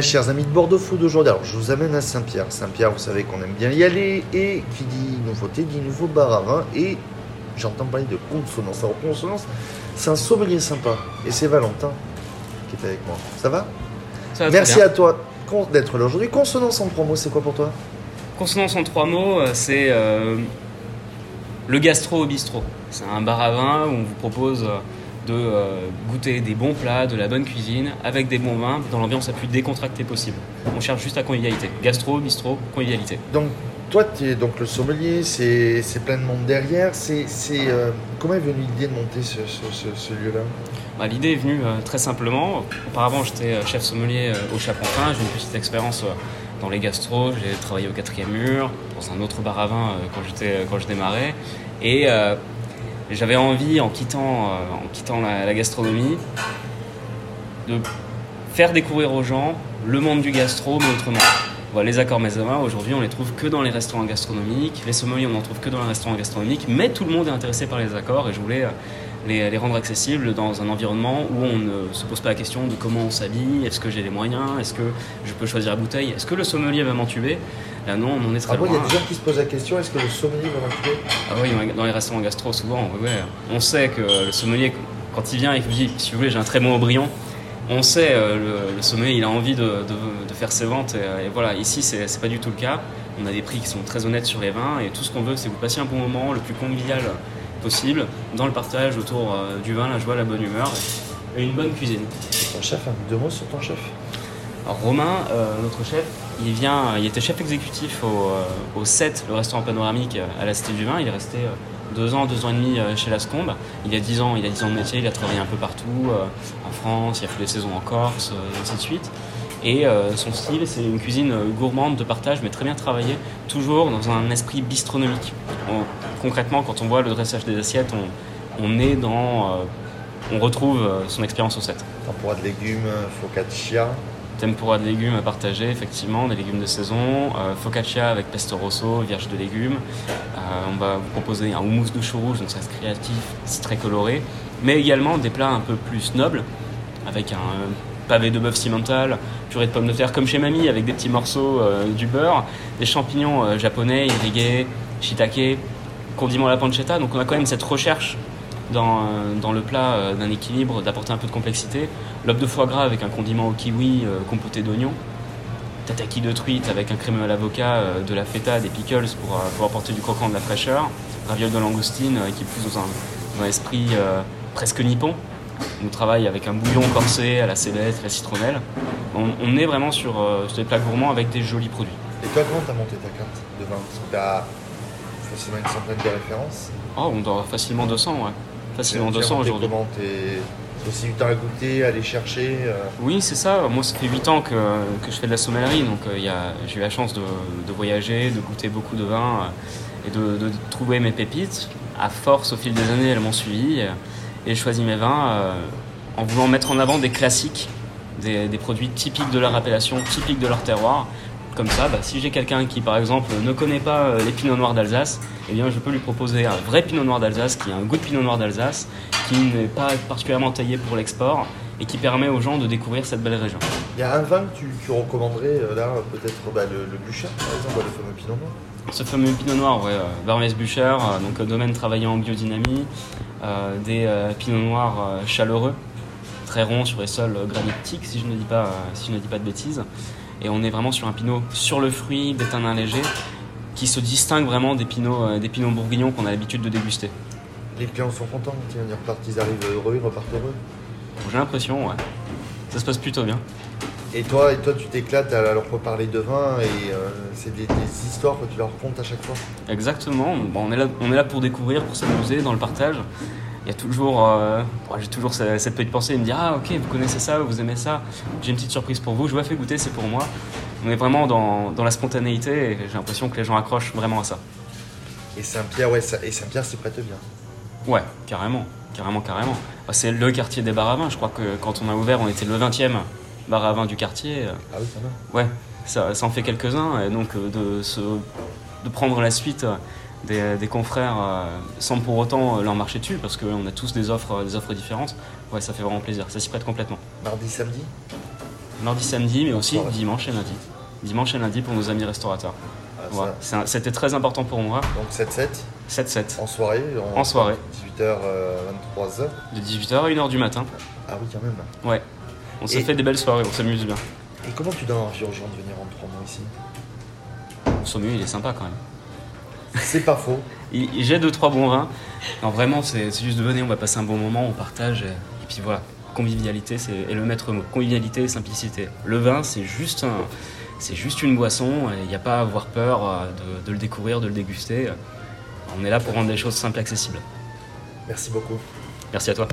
chers amis de Bordeaux Food aujourd'hui, alors je vous amène à Saint-Pierre. Saint-Pierre, vous savez qu'on aime bien y aller, et qui dit nouveauté dit nouveau bar à vin, et j'entends parler de consonance. Alors, consonance, c'est un sommelier sympa, et c'est Valentin qui est avec moi. Ça va? Ça va très Merci à toi d'être là aujourd'hui. Consonance en trois mots, c'est quoi pour toi? Consonance en trois mots, euh, c'est euh, le gastro au bistrot. C'est un bar à vin où on vous propose euh, de euh, goûter des bons plats, de la bonne cuisine, avec des bons vins, dans l'ambiance la plus décontractée possible. On cherche juste la convivialité. Gastro, bistrot, convivialité. Donc, toi, tu es donc le sommelier, c'est plein de monde derrière. C'est euh, Comment est venue l'idée de monter ce, ce- ce- ce lieu-là? Bah, L'idée est venue euh, très simplement. Auparavant, j'étais chef sommelier au Chapontin. J'ai une petite expérience dans les gastros. J'ai travaillé au quatrième mur, dans un autre bar à vin quand, quand je démarrais. Et j'avais envie, en quittant, euh, la, gastronomie, de faire découvrir aux gens le monde du gastro, mais autrement. Voilà, les accords maison aujourd'hui, on les trouve que dans les restaurants gastronomiques. Les sommeliers, on n'en trouve que dans les restaurants gastronomiques. Mais tout le monde est intéressé par les accords et je voulais euh, les, les rendre accessibles dans un environnement où on ne se pose pas la question de comment on s'habille, est-ce que j'ai les moyens, est-ce que je peux choisir la bouteille, est-ce que le sommelier va m'entuber? Là non, on en est très Ah bon, il y loin. a des gens qui se posent la question est-ce que le sommelier va m'appeler Ah oui, dans les restaurants gastro, souvent, ouais, ouais. on sait que le sommelier, quand il vient et qu'il vous dit, si vous voulez, j'ai un très bon Aubryon, on sait, euh, le, le sommelier, il a envie de, de- de faire ses ventes. Et, et voilà, ici, c'est pas du tout le cas. On a des prix qui sont très honnêtes sur les vins et tout ce qu'on veut, c'est que vous passiez un bon moment, le plus convivial possible, dans le partage autour euh, du vin, la joie, la bonne humeur et une bonne cuisine. Ton chef, un deux mots sur ton chef Alors Romain, euh, notre chef, il vient, il était chef exécutif au, euh, au 7, le restaurant panoramique à la Cité du Vin. Il est resté deux ans, deux ans et demi chez Lascombe. Il a dix ans, il a dix ans de métier, il a travaillé un peu partout, en France, il a fait des saisons en Corse, et ainsi de suite. Et son style, c'est une cuisine gourmande de partage, mais très bien travaillée, toujours dans un esprit bistronomique. On- concrètement, quand on voit le dressage des assiettes, on, on est dans, euh, on retrouve euh, son expérience au 7. Tempura de légumes, focaccia. Tempura de légumes à partager, effectivement, des légumes de saison, euh, focaccia avec pesto rosso, vierge de légumes. Euh, on va vous proposer un houmous de chou rouge, donc ça reste créatif, c'est très coloré, mais également des plats un peu plus nobles, avec un euh, pavé de bœuf cimental, purée de pommes de terre comme chez mamie, avec des petits morceaux euh, du beurre, des champignons euh, japonais, irrigués, shiitake, condiment à la pancetta. Donc on a quand même cette recherche dans, euh, dans le plat euh, d'un équilibre, d'apporter un peu de complexité. Lobe de foie gras avec un condiment au kiwi euh, compoté d'oignons. Tataki de truite avec un crémeux à l'avocat, de la feta, des pickles pour, apporter du croquant, de la fraîcheur. Ravioles de langoustine qui dans un, dans un esprit presque nippon. On travaille avec un bouillon corsé à la céleste, la citronnelle. On, est vraiment sur, sur des plats gourmands avec des jolis produits. Et toi, comment t'as monté ta carte de vin facilement une centaine de références. Oh, on doit facilement 200, ouais. Facilement Tu as 200 monté aujourd'hui. Comment t'es aussi du temps à goûter, à aller chercher euh, Oui, c'est ça. Moi, ça fait 8 ans que, que je fais de la sommellerie, donc euh, j'ai eu la chance de, de voyager, de goûter beaucoup de vins euh, et de, de trouver mes pépites. À force, au fil des années, elles m'ont suivi et j'ai choisi mes vins en voulant mettre en avant des classiques, des, des produits typiques de leur appellation, typiques de leur terroir. Comme ça, bah, si j'ai quelqu'un qui, par exemple, ne connaît pas euh, les pinots noirs d'Alsace, eh bien, je peux lui proposer un vrai pinot noir d'Alsace qui a un goût de pinot noir d'Alsace, qui n'est pas particulièrement taillé pour l'export et qui permet aux gens de découvrir cette belle région. Il y a un vin que tu, tu recommanderais euh, là, peut-être bah, le, le Bûcher par exemple, le fameux Pinot Noir. Ce fameux pinot noir, ouais, euh, Barmès Bucher, euh, donc domaine travaillant en biodynamie, euh, des euh, pinots noirs euh, chaleureux, très ronds sur les sols granitiques, si je ne dis pas, si je ne dis pas de bêtises. Et on est vraiment sur un pinot sur le fruit, des tanins légers, qui se distingue vraiment des pinots, euh, des pinots bourguignons qu'on a l'habitude de déguster. Les clients sont contents ils repartent, ils arrivent heureux, ils repartent heureux. J'ai l'impression, ouais. Ça se passe plutôt bien. Et toi, et toi tu t'éclates à leur reparler de vin et euh, c'est des, des histoires que tu leur racontes à chaque fois. Exactement. Bon, on, est là, on est là pour découvrir, pour s'amuser dans le partage. Il y a toujours, euh, bon, j'ai toujours cette, petite pensée de me dire ah ok vous connaissez ça, vous aimez ça, j'ai une petite surprise pour vous, je vous la fais goûter, c'est pour moi. On est vraiment dans, dans la spontanéité et j'ai l'impression que les gens accrochent vraiment à ça. Et Saint-Pierre, ouais, ça- et Saint-Pierre, c'est prête bien. Ouais, carrément, carrément, carrément. Bah, C'est le quartier des bars à vin. Je crois que quand on a ouvert, on était le 20e bar à vin du quartier. Ah oui, ça va. Ouais, ça, ça en fait quelques-uns. Et donc, euh, de, se, de prendre la suite des, des confrères euh, sans pour autant euh, leur marcher dessus, parce qu'on a tous des offres, des offres différentes, ouais, ça fait vraiment plaisir. Ça s'y prête complètement. Mardi, samedi? Mardi, samedi, mais aussi dimanche et lundi. Dimanche et lundi pour nos amis restaurateurs. Ah, ça. Un- C'était très important pour moi. Donc 7-7 7-7. en soirée En soirée. 18h, 23h. De 18h à 1h du matin. Ah oui, quand même. Ouais. On s'est Et- fait des belles soirées, on s'amuse bien. Et comment tu donnes envie aux gens de venir en 3 mois ici Saumur, il est sympa quand même. C'est pas faux. J'ai deux trois bons vins. Non, vraiment, c'est juste de venir, on va passer un bon moment, on partage. Et, puis voilà, convivialité, c'est le maître mot. Convivialité et simplicité. Le vin, c'est juste un, c'est juste une boisson. Il n'y a pas à avoir peur euh, de, de le découvrir, de le déguster. On est là pour rendre les choses simples et accessibles. Merci beaucoup. Merci à toi.